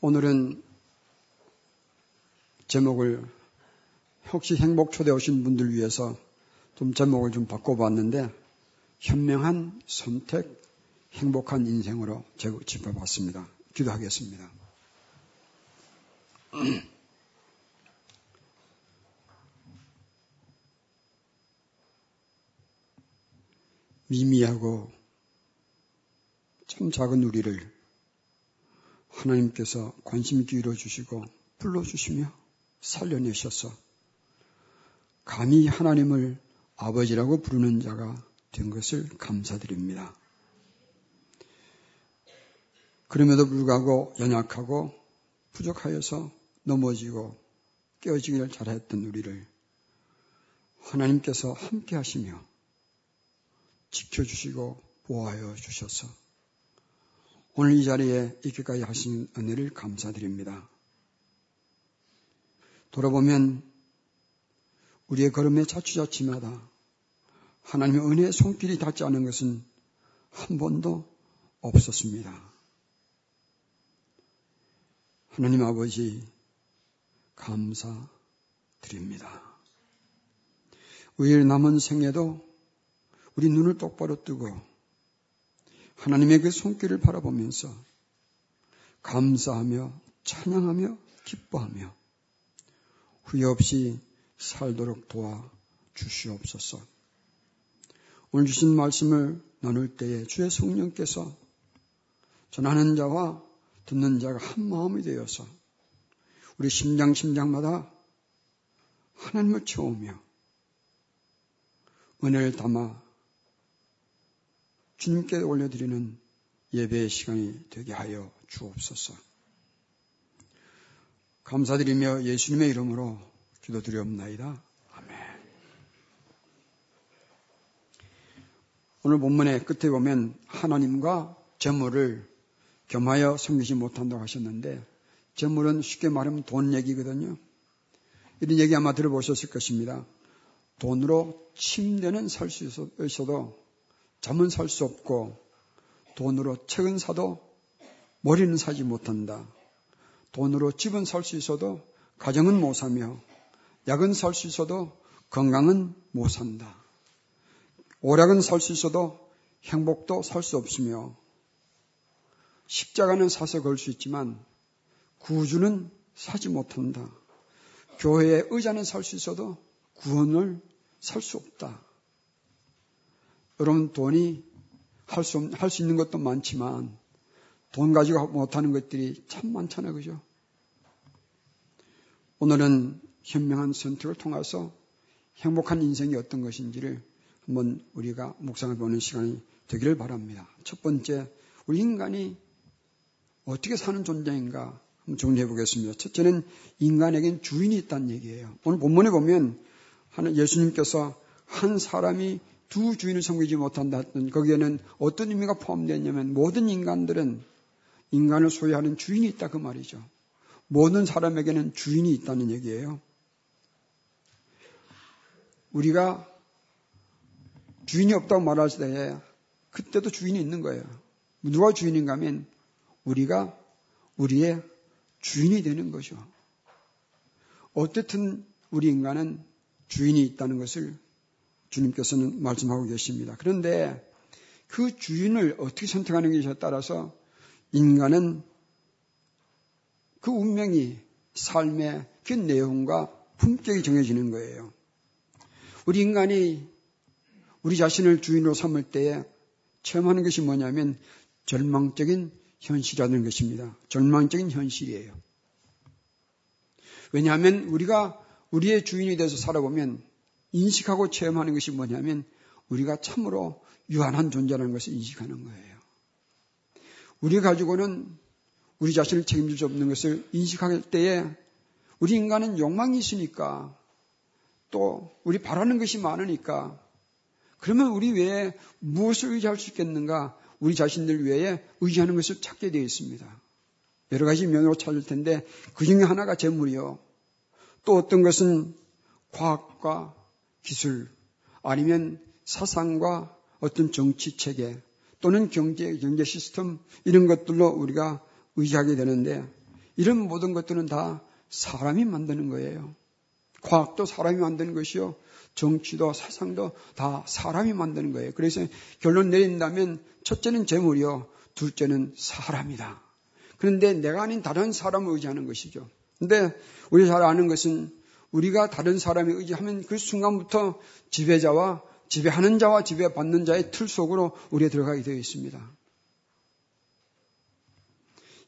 오늘은 제목을 혹시 행복 초대 오신 분들 위해서 좀 제목을 좀 바꿔봤는데 현명한 선택, 행복한 인생으로 짚어봤습니다. 기도하겠습니다. 미미하고 참 작은 우리를 하나님께서 관심 기울여 주시고 불러주시며 살려내셔서 감히 하나님을 아버지라고 부르는 자가 된 것을 감사드립니다. 그럼에도 불구하고 연약하고 부족하여서 넘어지고 깨어지기를 잘했던 우리를 하나님께서 함께 하시며 지켜주시고 보호하여 주셔서 오늘 이 자리에 있기까지 하신 은혜를 감사드립니다. 돌아보면 우리의 걸음의 자취자치마다 하나님의 은혜의 손길이 닿지 않은 것은 한 번도 없었습니다. 하나님 아버지 감사드립니다. 우리의 남은 생에도 우리 눈을 똑바로 뜨고 하나님의 그 손길을 바라보면서 감사하며 찬양하며 기뻐하며 후회 없이 살도록 도와 주시옵소서. 오늘 주신 말씀을 나눌 때에 주의 성령께서 전하는 자와 듣는 자가 한 마음이 되어서 우리 심장 심장마다 하나님을 채우며 은혜를 담아 주님께 올려드리는 예배의 시간이 되게 하여 주옵소서. 감사드리며 예수님의 이름으로 기도드리옵나이다. 아멘. 오늘 본문의 끝에 보면 하나님과 재물을 겸하여 섬기지 못한다고 하셨는데 재물은 쉽게 말하면 돈 얘기거든요. 이런 얘기 아마 들어보셨을 것입니다. 돈으로 침대는 살 수 있어도 잠은 살 수 없고 돈으로 책은 사도 머리는 사지 못한다. 돈으로 집은 살 수 있어도 가정은 못 사며 약은 살 수 있어도 건강은 못 산다. 오락은 살 수 있어도 행복도 살 수 없으며 십자가는 사서 걸 수 있지만 구주는 사지 못한다. 교회의 의자는 살 수 있어도 구원을 살 수 없다. 여러분 돈이 할 수, 할 수 있는 것도 많지만 돈 가지고 못하는 것들이 참 많잖아요. 그죠? 오늘은 현명한 선택을 통해서 행복한 인생이 어떤 것인지를 한번 우리가 묵상해 보는 시간이 되기를 바랍니다. 첫 번째, 우리 인간이 어떻게 사는 존재인가 한번 정리해 보겠습니다. 첫째는 인간에겐 주인이 있다는 얘기예요. 오늘 본문에 보면 예수님께서 한 사람이 두 주인을 섬기지 못한다 했던 거기에는 어떤 의미가 포함되어 있냐면 모든 인간들은 인간을 소유하는 주인이 있다 그 말이죠. 모든 사람에게는 주인이 있다는 얘기예요. 우리가 주인이 없다고 말할 때 그때도 주인이 있는 거예요. 누가 주인인가 하면 우리가 우리의 주인이 되는 거죠. 어쨌든 우리 인간은 주인이 있다는 것을 주님께서는 말씀하고 계십니다. 그런데 그 주인을 어떻게 선택하는 것에 따라서 인간은 그 운명이 삶의 그 내용과 품격이 정해지는 거예요. 우리 인간이 우리 자신을 주인으로 삼을 때에 체험하는 것이 뭐냐면 절망적인 현실이라는 것입니다. 절망적인 현실이에요. 왜냐하면 우리가 우리의 주인이 돼서 살아보면 인식하고 체험하는 것이 뭐냐면 우리가 참으로 유한한 존재라는 것을 인식하는 거예요. 우리 가지고는 우리 자신을 책임질 수 없는 것을 인식할 때에 우리 인간은 욕망이 있으니까 또 우리 바라는 것이 많으니까 그러면 우리 외에 무엇을 의지할 수 있겠는가? 우리 자신들 외에 의지하는 것을 찾게 되어 있습니다. 여러 가지 면으로 찾을 텐데 그 중에 하나가 재물이요. 또 어떤 것은 과학과 기술 아니면 사상과 어떤 정치 체계 또는 경제, 경제 시스템 이런 것들로 우리가 의지하게 되는데 이런 모든 것들은 다 사람이 만드는 거예요. 과학도 사람이 만드는 것이요. 정치도 사상도 다 사람이 만드는 거예요. 그래서 결론 내린다면 첫째는 재물이요. 둘째는 사람이다. 그런데 내가 아닌 다른 사람을 의지하는 것이죠. 근데 우리 잘 아는 것은 우리가 다른 사람에 의지하면 그 순간부터 지배자와 지배하는 자와 지배받는 자의 틀 속으로 우리가 들어가게 되어 있습니다.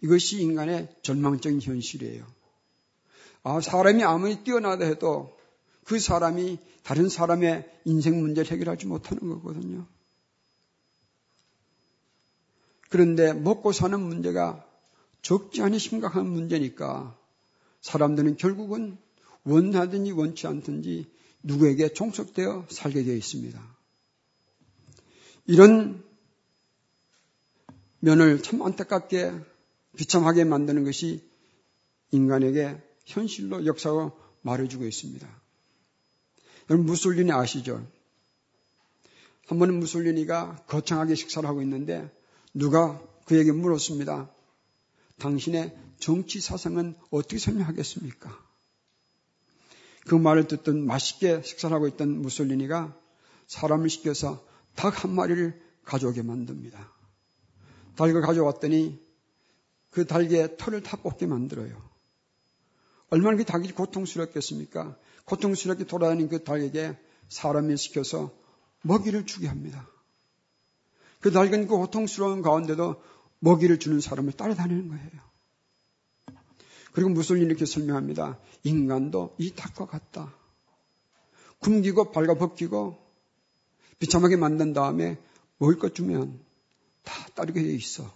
이것이 인간의 절망적인 현실이에요. 아, 사람이 아무리 뛰어나다 해도 그 사람이 다른 사람의 인생 문제를 해결하지 못하는 거거든요. 그런데 먹고 사는 문제가 적지 않은 심각한 문제니까 사람들은 결국은 원하든지 원치 않든지 누구에게 종속되어 살게 되어 있습니다. 이런 면을 참 안타깝게 비참하게 만드는 것이 인간에게 현실로 역사가 말해주고 있습니다. 여러분 무솔리니 아시죠? 한 번은 무솔리니가 거창하게 식사를 하고 있는데 누가 그에게 물었습니다. 당신의 정치 사상은 어떻게 설명하겠습니까? 그 말을 듣던 맛있게 식사를 하고 있던 무솔리니가 사람을 시켜서 닭 한 마리를 가져오게 만듭니다. 닭을 가져왔더니 그 닭의 털을 다 뽑게 만들어요. 얼마나 그 닭이 고통스럽겠습니까? 고통스럽게 돌아다니는 그 닭에게 사람을 시켜서 먹이를 주게 합니다. 그 닭은 그 고통스러운 가운데도 먹이를 주는 사람을 따라다니는 거예요. 그리고 무슨 이렇게 설명합니다. 인간도 이 닭과 같다. 굶기고 발가 벗기고 비참하게 만든 다음에 먹을 것 주면 다 따르게 돼 있어.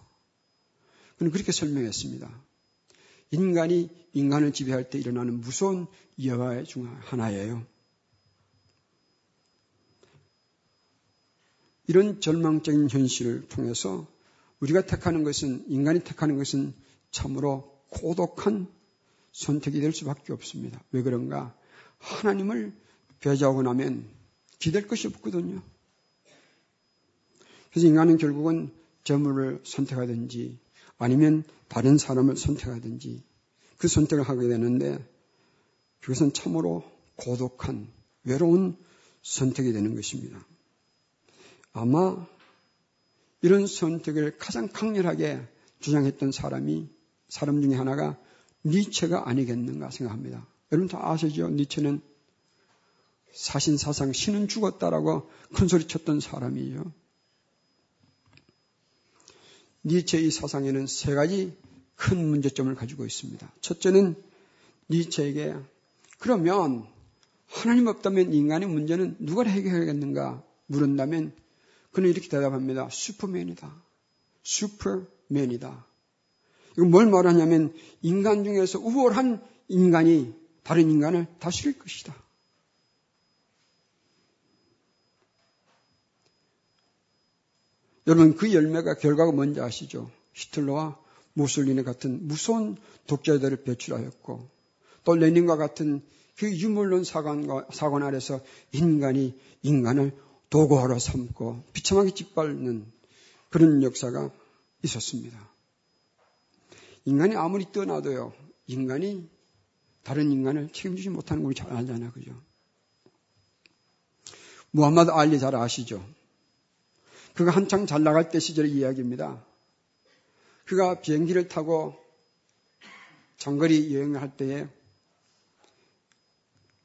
그는 그렇게 설명했습니다. 인간이 인간을 지배할 때 일어나는 무서운 여화 중 하나예요. 이런 절망적인 현실을 통해서 우리가 택하는 것은, 인간이 택하는 것은 참으로 고독한 선택이 될 수밖에 없습니다. 왜 그런가? 하나님을 배제하고 나면 기댈 것이 없거든요. 그래서 인간은 결국은 재물을 선택하든지 아니면 다른 사람을 선택하든지 그 선택을 하게 되는데 그것은 참으로 고독한 외로운 선택이 되는 것입니다. 아마 이런 선택을 가장 강렬하게 주장했던 사람이 사람 중에 하나가 니체가 아니겠는가 생각합니다. 여러분 다 아시죠? 니체는 사신사상 신은 죽었다라고 큰 소리 쳤던 사람이에요. 니체의 사상에는 세 가지 큰 문제점을 가지고 있습니다. 첫째는 니체에게 그러면 하나님 없다면 인간의 문제는 누가 해결하겠는가 물은다면 그는 이렇게 대답합니다. 슈퍼맨이다. 슈퍼맨이다. 이거 뭘 말하냐면 인간 중에서 우월한 인간이 다른 인간을 다스릴 것이다. 여러분 그 열매가 결과가 뭔지 아시죠? 히틀러와 무솔리니 같은 무서운 독자들을 배출하였고 또 레닌과 같은 그 유물론 사관, 사관 아래서 인간이 인간을 도구하러 삼고 비참하게 짓밟는 그런 역사가 있었습니다. 인간이 아무리 떠나도요, 인간이 다른 인간을 책임지지 못하는 걸 잘 알잖아요. 그죠? 무함마드 알리 잘 아시죠? 그가 한창 잘 나갈 때 시절의 이야기입니다. 그가 비행기를 타고 장거리 여행을 할 때에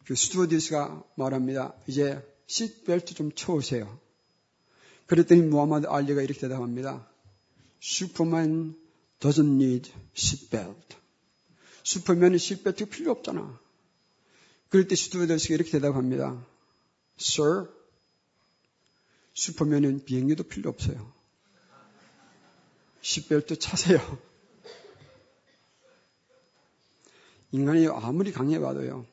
그 스튜어디스가 말합니다. 이제 seatbelt 좀 채우세요. 그랬더니 무하마드 알리가 이렇게 대답합니다. Superman doesn't need seatbelt. 슈퍼맨은 seatbelt 필요 없잖아. 그럴 때 스튜어디스가 이렇게 대답합니다. Sir, 슈퍼맨은 비행기도 필요 없어요. 시벨트 차세요. 인간이 아무리 강해봐도요.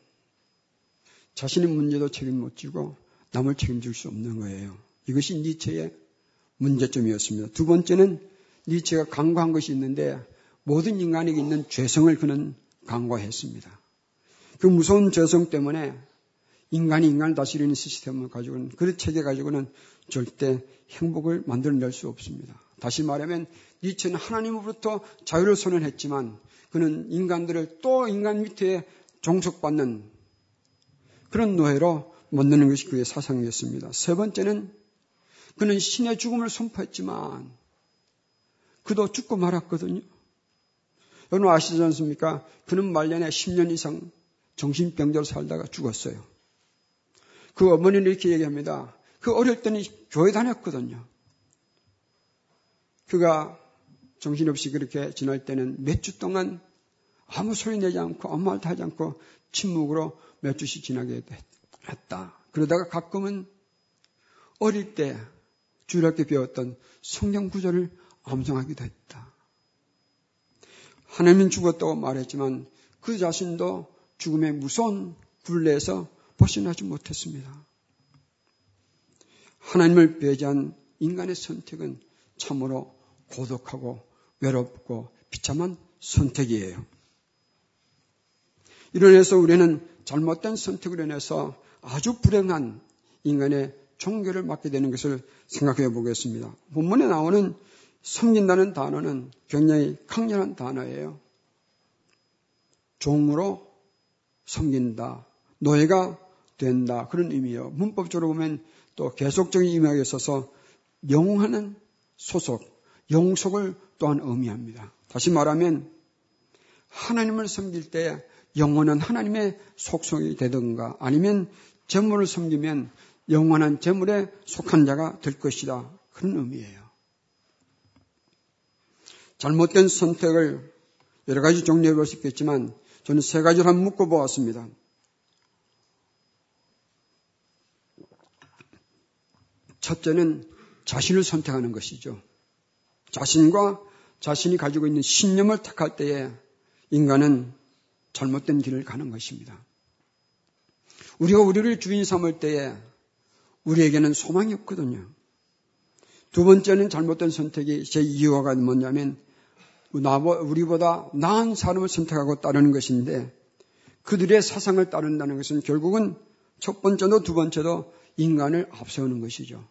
자신의 문제도 책임 못 지고 남을 책임질 수 없는 거예요. 이것이 니체의 문제점이었습니다. 두 번째는 니체가 강구한 것이 있는데 모든 인간에게 있는 죄성을 그는 강구했습니다. 그 무서운 죄성 때문에 인간이 인간을 다스리는 시스템을 가지고는 그 체계 가지고는 절대 행복을 만들어낼 수 없습니다. 다시 말하면 니체는 하나님으로부터 자유를 선언했지만 그는 인간들을 또 인간 밑에 종속받는 그런 노예로 만드는 것이 그의 사상이었습니다. 세 번째는 그는 신의 죽음을 선포했지만 그도 죽고 말았거든요. 여러분 아시지 않습니까? 그는 말년에 10년 이상 정신병자로 살다가 죽었어요. 그 어머니는 이렇게 얘기합니다. 그 어릴 때는 교회 다녔거든요. 그가 정신없이 그렇게 지날 때는 몇 주 동안 아무 소리 내지 않고 아무 말도 하지 않고 침묵으로 몇 주씩 지나게 했다. 그러다가 가끔은 어릴 때 주일학교 배웠던 성경 구절을 암송하기도 했다. 하나님은 죽었다고 말했지만 그 자신도 죽음의 무서운 굴레에서 벗어나지 못했습니다. 하나님을 배제한 인간의 선택은 참으로 고독하고 외롭고 비참한 선택이에요. 이로해서 우리는 잘못된 선택으로 인해서 아주 불행한 인간의 종교를 맡게 되는 것을 생각해 보겠습니다. 본문에 나오는 섬긴다는 단어는 굉장히 강렬한 단어예요. 종으로 섬긴다. 노예가 된다. 그런 의미예요. 문법적으로 보면 또 계속적인 의미가 있어서 영하는 소속, 영속을 또한 의미합니다. 다시 말하면 하나님을 섬길 때 영원한 하나님의 속성이 되든가 아니면 재물을 섬기면 영원한 재물에 속한 자가 될 것이다. 그런 의미예요. 잘못된 선택을 여러 가지 정리해 볼 수 있겠지만 저는 세 가지를 한번 묶어 보았습니다. 첫째는 자신을 선택하는 것이죠. 자신과 자신이 가지고 있는 신념을 택할 때에 인간은 잘못된 길을 가는 것입니다. 우리가 우리를 주인 삼을 때에 우리에게는 소망이 없거든요. 두 번째는 잘못된 선택이 제 이유가 뭐냐면 우리보다 나은 사람을 선택하고 따르는 것인데 그들의 사상을 따른다는 것은 결국은 첫 번째도 두 번째도 인간을 앞세우는 것이죠.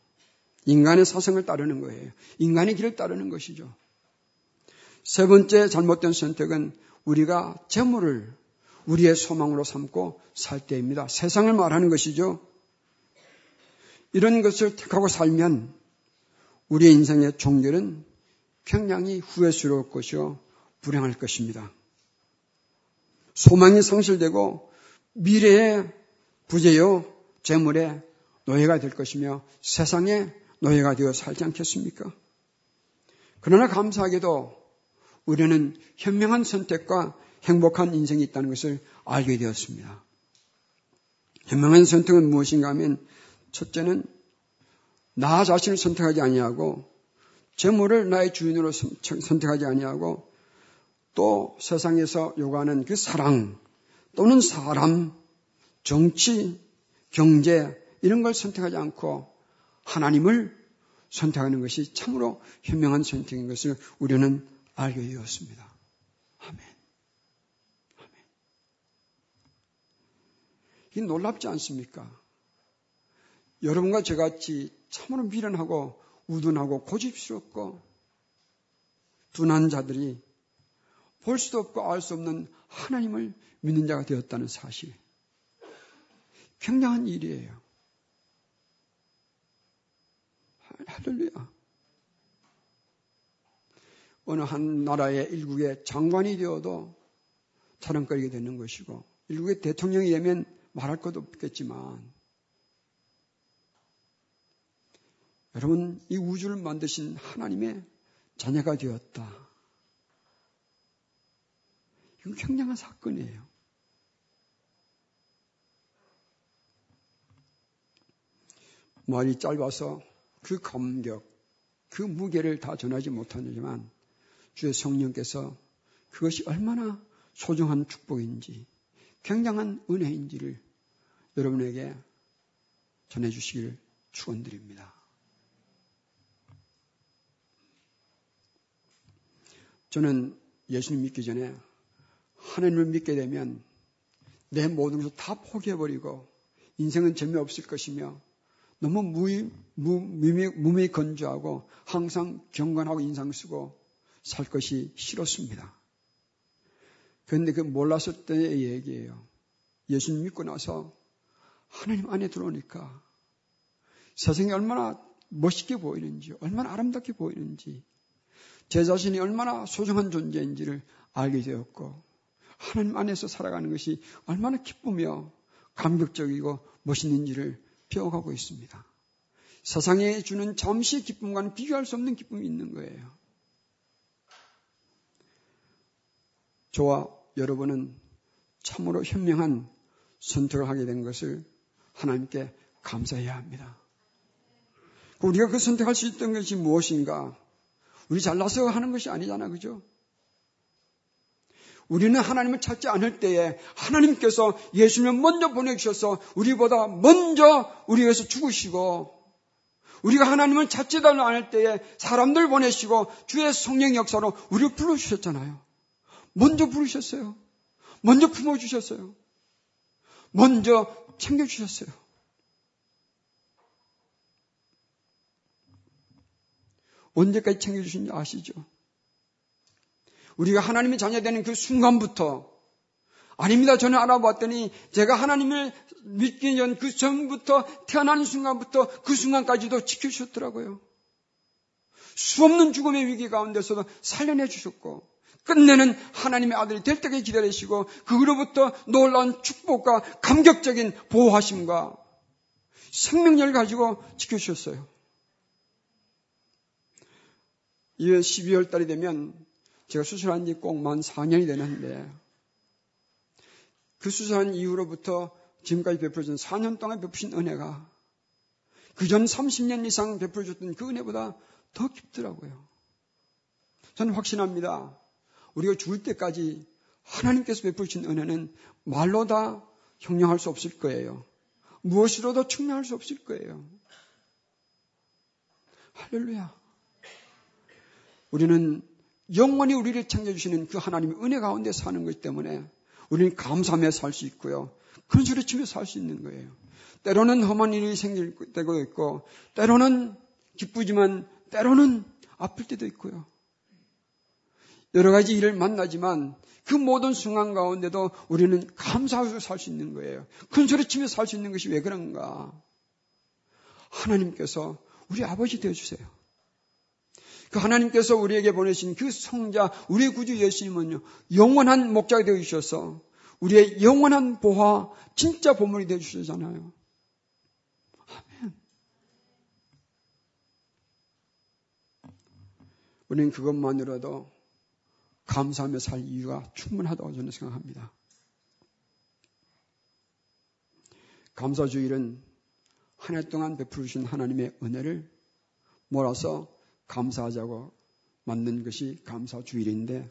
인간의 사상을 따르는 거예요. 인간의 길을 따르는 것이죠. 세 번째 잘못된 선택은 우리가 재물을 우리의 소망으로 삼고 살 때입니다. 세상을 말하는 것이죠. 이런 것을 택하고 살면 우리의 인생의 종결은 굉장히 후회스러울 것이요. 불행할 것입니다. 소망이 상실되고 미래의 부재요, 재물의 노예가 될 것이며 세상의 노예가 되어 살지 않겠습니까? 그러나 감사하게도 우리는 현명한 선택과 행복한 인생이 있다는 것을 알게 되었습니다. 현명한 선택은 무엇인가 하면 첫째는 나 자신을 선택하지 아니하고 재물을 나의 주인으로 선택하지 아니하고 또 세상에서 요구하는 그 사랑 또는 사람, 정치, 경제 이런 걸 선택하지 않고 하나님을 선택하는 것이 참으로 현명한 선택인 것을 우리는 알게 되었습니다. 아멘. 아멘. 이 놀랍지 않습니까? 여러분과 저같이 참으로 미련하고 우둔하고 고집스럽고 둔한 자들이 볼 수도 없고 알 수 없는 하나님을 믿는 자가 되었다는 사실. 굉장한 일이에요. 할렐루야. 어느 한 나라의 일국의 장관이 되어도 자랑거리게 되는 것이고, 일국의 대통령이 되면 말할 것도 없겠지만, 여러분, 이 우주를 만드신 하나님의 자녀가 되었다. 이건 굉장한 사건이에요. 말이 짧아서 그 감격, 그 무게를 다 전하지 못하지만 주의 성령께서 그것이 얼마나 소중한 축복인지, 굉장한 은혜인지를 여러분에게 전해주시기를 축원드립니다. 저는 예수님 믿기 전에 하나님을 믿게 되면 내 모든 것을 다 포기해버리고 인생은 재미없을 것이며 너무 무의, 무, 무미, 무미 건조하고 항상 경건하고 인상 쓰고 살 것이 싫었습니다. 그런데 그 몰랐을 때의 얘기예요. 예수 믿고 나서 하나님 안에 들어오니까 세상이 얼마나 멋있게 보이는지, 얼마나 아름답게 보이는지, 제 자신이 얼마나 소중한 존재인지를 알게 되었고, 하나님 안에서 살아가는 것이 얼마나 기쁘며 감격적이고 멋있는지를 배워가고 있습니다. 세상에 주는 잠시 기쁨과는 비교할 수 없는 기쁨이 있는 거예요. 저와 여러분은 참으로 현명한 선택을 하게 된 것을 하나님께 감사해야 합니다. 우리가 그 선택할 수 있던 것이 무엇인가? 우리 잘나서 하는 것이 아니잖아, 그죠? 우리는 하나님을 찾지 않을 때에 하나님께서 예수님을 먼저 보내주셔서 우리보다 먼저 우리 위해서 죽으시고 우리가 하나님을 찾지도 않을 때에 사람들 보내시고 주의 성령 역사로 우리를 불러주셨잖아요. 먼저 부르셨어요. 먼저 품어주셨어요. 먼저 챙겨주셨어요. 언제까지 챙겨주신지 아시죠? 우리가 하나님의 자녀 되는 그 순간부터 아닙니다. 저는 알아봤더니 제가 하나님을 믿기 전 그 전부터 태어나는 순간부터 그 순간까지도 지켜주셨더라고요. 수없는 죽음의 위기 가운데서도 살려내 주셨고 끝내는 하나님의 아들이 될 때까지 기다리시고 그로부터 놀라운 축복과 감격적인 보호하심과 생명력을 가지고 지켜주셨어요. 2월 12월 달이 되면 제가 수술한 지 꼭 만 4년이 되는데 그 수술한 이후로부터 지금까지 베풀어준 4년 동안 베푸신 은혜가 그 전 30년 이상 베풀어줬던 그 은혜보다 더 깊더라고요. 저는 확신합니다. 우리가 죽을 때까지 하나님께서 베풀신 은혜는 말로 다 형용할 수 없을 거예요. 무엇으로도 측량할 수 없을 거예요. 할렐루야. 우리는 영원히 우리를 챙겨주시는 그 하나님의 은혜 가운데 사는 것이기 때문에 우리는 감사하며 살 수 있고요. 그런 소리 치며 살 수 있는 거예요. 때로는 험한 일이 생길 때도 있고, 때로는 기쁘지만, 때로는 아플 때도 있고요. 여러 가지 일을 만나지만, 그 모든 순간 가운데도 우리는 감사하고 살 수 있는 거예요. 큰 소리 치며 살 수 있는 것이 왜 그런가? 하나님께서 우리 아버지 되어주세요. 그 하나님께서 우리에게 보내신 그 성자, 우리의 구주 예수님은요, 영원한 목자가 되어 주셔서 우리의 영원한 보화, 진짜 보물이 되어주셨잖아요. 아멘. 우리는 그것만으로도 감사하며 살 이유가 충분하다고 저는 생각합니다. 감사주일은 한 해 동안 베풀으신 하나님의 은혜를 몰아서 감사하자고 만든 것이 감사 주일인데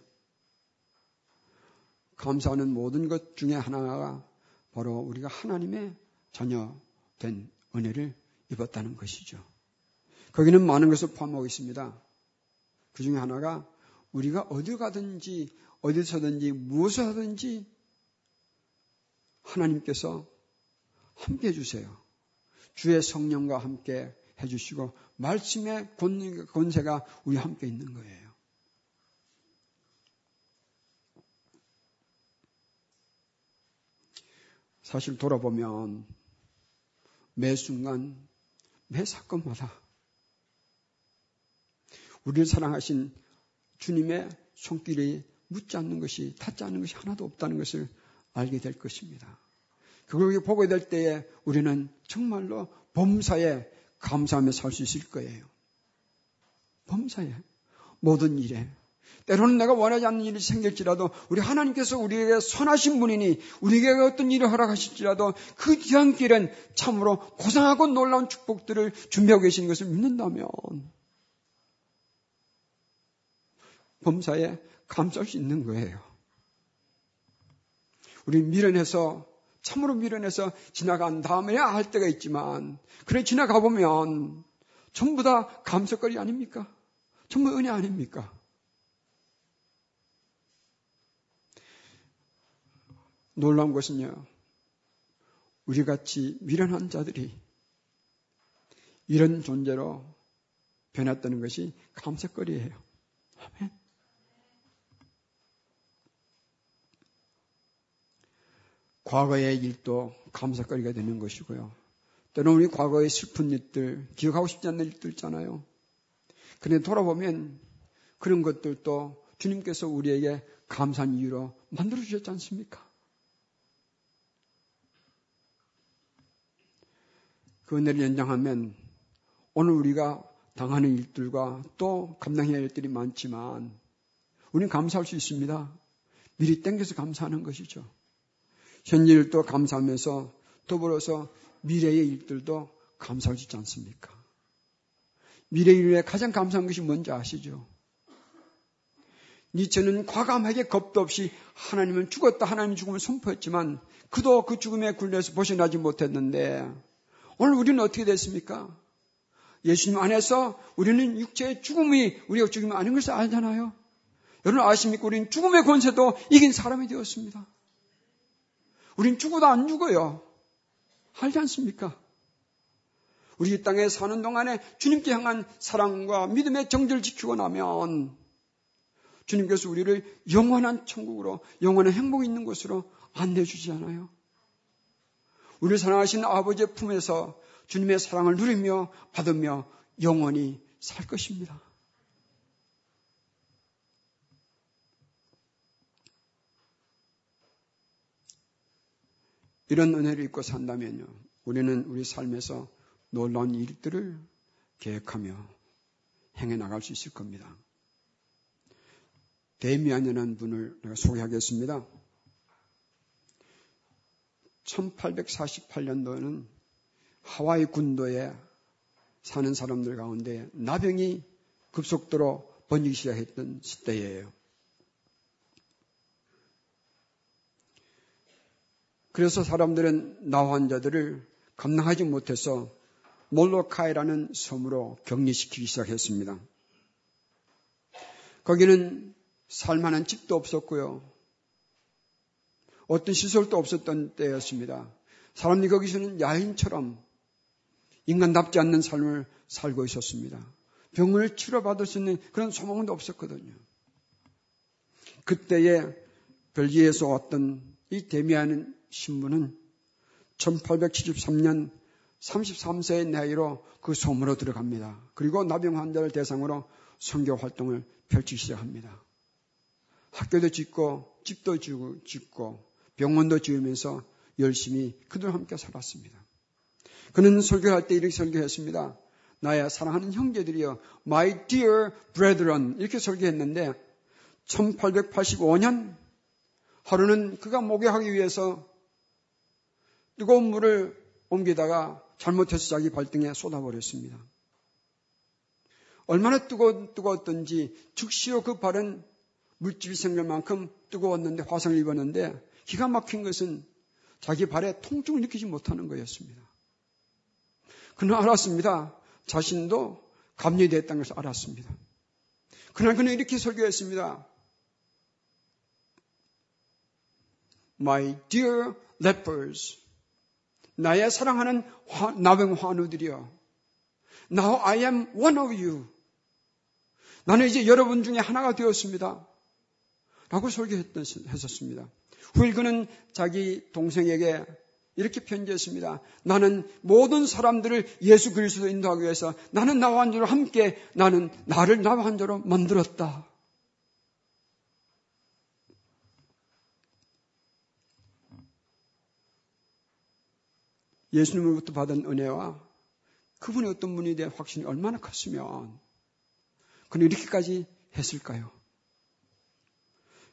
감사하는 모든 것 중에 하나가 바로 우리가 하나님의 자녀 된 은혜를 입었다는 것이죠. 거기는 많은 것을 포함하고 있습니다. 그 중에 하나가 우리가 어디 가든지 어디서든지 무엇을 하든지 하나님께서 함께 해주세요. 주의 성령과 함께 해주시고 말씀의 권세가 우리 함께 있는 거예요. 사실 돌아보면 매 순간, 매 사건마다 우리를 사랑하신 주님의 손길이 묻지 않는 것이, 닿지 않는 것이 하나도 없다는 것을 알게 될 것입니다. 그걸 보게 될 때에 우리는 정말로 범사에 감사하며 살 수 있을 거예요. 범사에. 모든 일에. 때로는 내가 원하지 않는 일이 생길지라도 우리 하나님께서 우리에게 선하신 분이니 우리에게 어떤 일을 허락하실지라도 그 뒤안길은 참으로 고상하고 놀라운 축복들을 준비하고 계시는 것을 믿는다면 범사에 감쌀 수 있는 거예요. 우리 미련해서 참으로 미련해서 지나간 다음에야 할 때가 있지만 그래 지나가 보면 전부 다 감석거리 아닙니까? 전부 은혜 아닙니까? 놀라운 것은요. 우리 같이 미련한 자들이 이런 존재로 변했다는 것이 감사거리예요. 아멘. 과거의 일도 감사거리가 되는 것이고요. 때로는 우리 과거의 슬픈 일들, 기억하고 싶지 않는 일들 있잖아요. 그런데 돌아보면 그런 것들도 주님께서 우리에게 감사한 이유로 만들어 주셨지 않습니까? 그 은혜를 연장하면 오늘 우리가 당하는 일들과 또 감당해야 할 일들이 많지만 우리는 감사할 수 있습니다. 미리 땡겨서 감사하는 것이죠. 현재 일도 감사하면서 더불어서 미래의 일들도 감사할 수 있지 않습니까? 미래의 일에 가장 감사한 것이 뭔지 아시죠? 니체는 과감하게 겁도 없이 하나님은 죽었다 하나님 죽음을 선포했지만 그도 그 죽음에 굴려서 벗어나지 못했는데 오늘 우리는 어떻게 됐습니까? 예수님 안에서 우리는 육체의 죽음이 우리가 죽음이 아닌 것을 알잖아요. 여러분 아십니까? 우리는 죽음의 권세도 이긴 사람이 되었습니다. 우린 죽어도 안 죽어요. 알지 않습니까? 우리 이 땅에 사는 동안에 주님께 향한 사랑과 믿음의 정절을 지키고 나면 주님께서 우리를 영원한 천국으로 영원한 행복이 있는 곳으로 안내해 주지 않아요? 우리를 사랑하신 아버지의 품에서 주님의 사랑을 누리며 받으며 영원히 살 것입니다. 이런 은혜를 입고 산다면요. 우리는 우리 삶에서 놀라운 일들을 계획하며 행해 나갈 수 있을 겁니다. 데미안이라는 분을 내가 소개하겠습니다. 1848년도에는 하와이 군도에 사는 사람들 가운데 나병이 급속도로 번지기 시작했던 시대예요. 그래서 사람들은 나 환 자들을 감당하지 못해서 몰로카이라는 섬으로 격리시키기 시작했습니다. 거기는 살만한 집도 없었고요. 어떤 시설도 없었던 때였습니다. 사람들이 거기서는 야인처럼 인간답지 않는 삶을 살고 있었습니다. 병을 치료받을 수 있는 그런 소망도 없었거든요. 그때에 벨기에에서 왔던 이 데미안 신부는 1873년 33세의 나이로 그 소문으로 들어갑니다. 그리고 나병 환자를 대상으로 선교 활동을 펼치기 시작합니다. 학교도 짓고 집도 짓고 병원도 지으면서 열심히 그들과 함께 살았습니다. 그는 설교할 때 이렇게 설교했습니다. 나의 사랑하는 형제들이여, my dear brethren 이렇게 설교했는데 1885년 하루는 그가 목욕하기 위해서 뜨거운 물을 옮기다가 잘못해서 자기 발등에 쏟아버렸습니다. 얼마나 뜨거, 뜨거웠던지 즉시로 그 발은 물집이 생길 만큼 뜨거웠는데 화상을 입었는데 기가 막힌 것은 자기 발에 통증을 느끼지 못하는 거였습니다. 그는 알았습니다. 자신도 감리됐다는 것을 알았습니다. 그날 그는 이렇게 설교했습니다. My dear lepers, 나의 사랑하는 나병 환우들이여, Now I am one of you. 나는 이제 여러분 중에 하나가 되었습니다. 라고 설교했었습니다. 후일 그는 자기 동생에게 이렇게 편지했습니다. 나는 모든 사람들을 예수 그리스도 인도하기 위해서 나는 나와 한 자로 함께 나는 나를 나와 한 자로 만들었다. 예수님으로부터 받은 은혜와 그분이 어떤 분에 대한 확신이 얼마나 컸으면 그는 이렇게까지 했을까요?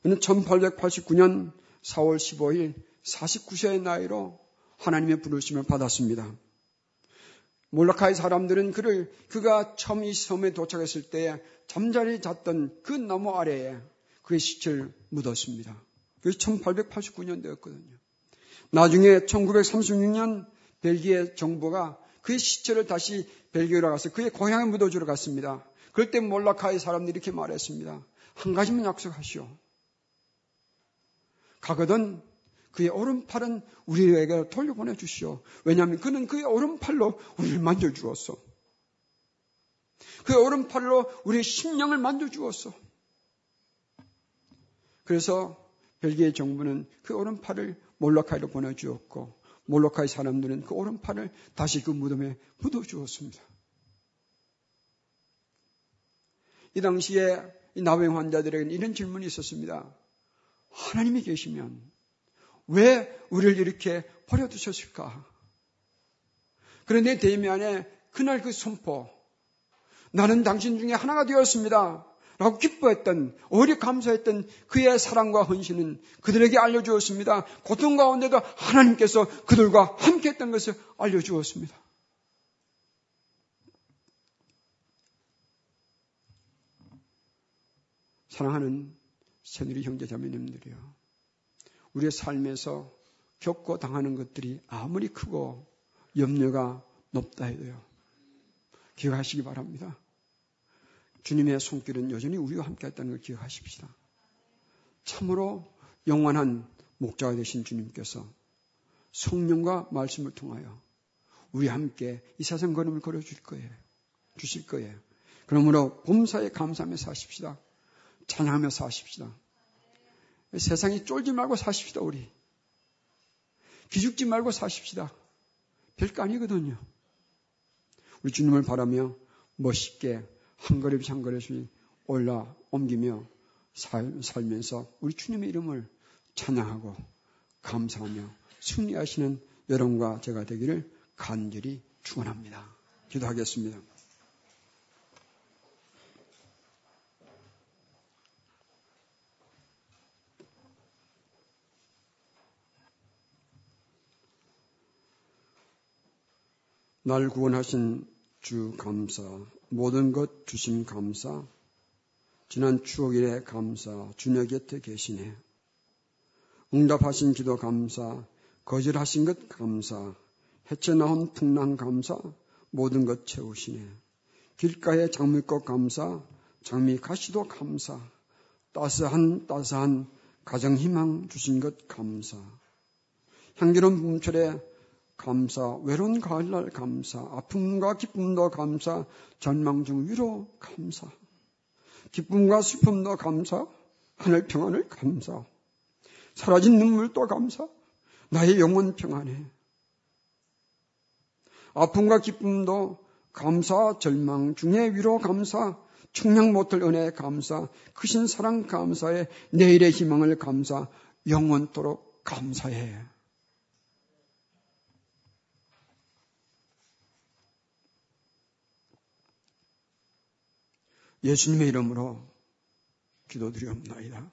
그는 1889년 4월 15일 49세의 나이로 하나님의 부르심을 받았습니다. 몰라카의 사람들은 그를 그가 처음 이 섬에 도착했을 때 잠자리 잤던 그 나무 아래에 그의 시체를 묻었습니다. 그게 1889년대였거든요. 나중에 1936년 벨기에 정부가 그의 시체를 다시 벨기에로 가서 그의 고향에 묻어주러 갔습니다. 그럴 때 몰라카의 사람들이 이렇게 말했습니다. 한 가지만 약속하시오. 가거든 그의 오른팔은 우리에게 돌려보내 주시오. 왜냐하면 그는 그의 오른팔로 우리를 만져 주었어. 그 오른팔로 우리의 심령을 만져 주었어. 그래서 벨기에 정부는 그 오른팔을 몰로카이로 보내주었고 몰로카이 사람들은 그 오른팔을 다시 그 무덤에 묻어 주었습니다. 이 당시에 이 나병 환자들에게는 이런 질문이 있었습니다. 하나님이 계시면 왜 우리를 이렇게 버려두셨을까? 그런데 데미안에 그날 그 선포, 나는 당신 중에 하나가 되었습니다. 라고 기뻐했던, 오히려 감사했던 그의 사랑과 헌신은 그들에게 알려주었습니다. 고통 가운데도 하나님께서 그들과 함께 했던 것을 알려주었습니다. 사랑하는 새누리 형제 자매님들이요. 우리의 삶에서 겪고 당하는 것들이 아무리 크고 염려가 높다 해도요. 기억하시기 바랍니다. 주님의 손길은 여전히 우리와 함께 했다는 걸 기억하십시다. 참으로 영원한 목자가 되신 주님께서 성령과 말씀을 통하여 우리 함께 이 세상 걸음을 걸어 줄 거예요. 주실 거예요. 그러므로 봄사에 감사하며 사십시다. 찬양하며 사십시다. 세상에 쫄지 말고 사십시다, 우리. 기죽지 말고 사십시다. 별거 아니거든요. 우리 주님을 바라며 멋있게 한 걸음씩 한 걸음씩 올라 옮기며 살, 살면서 우리 주님의 이름을 찬양하고 감사하며 승리하시는 여러분과 제가 되기를 간절히 축원합니다. 기도하겠습니다. 날 구원하신 주 감사, 모든 것 주심 감사, 지난 추억 일에 감사, 주녀 곁에 계시네. 응답하신 기도 감사, 거절하신 것 감사, 해쳐 나온 풍랑 감사, 모든 것 채우시네. 길가에 장미꽃 감사, 장미 가시도 감사, 따스한 따스한 가정 희망 주신 것 감사. 향기로운 봄철에 감사, 외로운 가을날 감사, 아픔과 기쁨도 감사, 전망 중 위로 감사, 기쁨과 슬픔도 감사, 하늘 평안을 감사, 사라진 눈물도 감사, 나의 영혼 평안해. 아픔과 기쁨도 감사, 절망 중에 위로 감사, 청량 못할 은혜 감사, 크신 사랑 감사해, 내일의 희망을 감사, 영원토록 감사해. 예수님의 이름으로 기도드리옵나이다.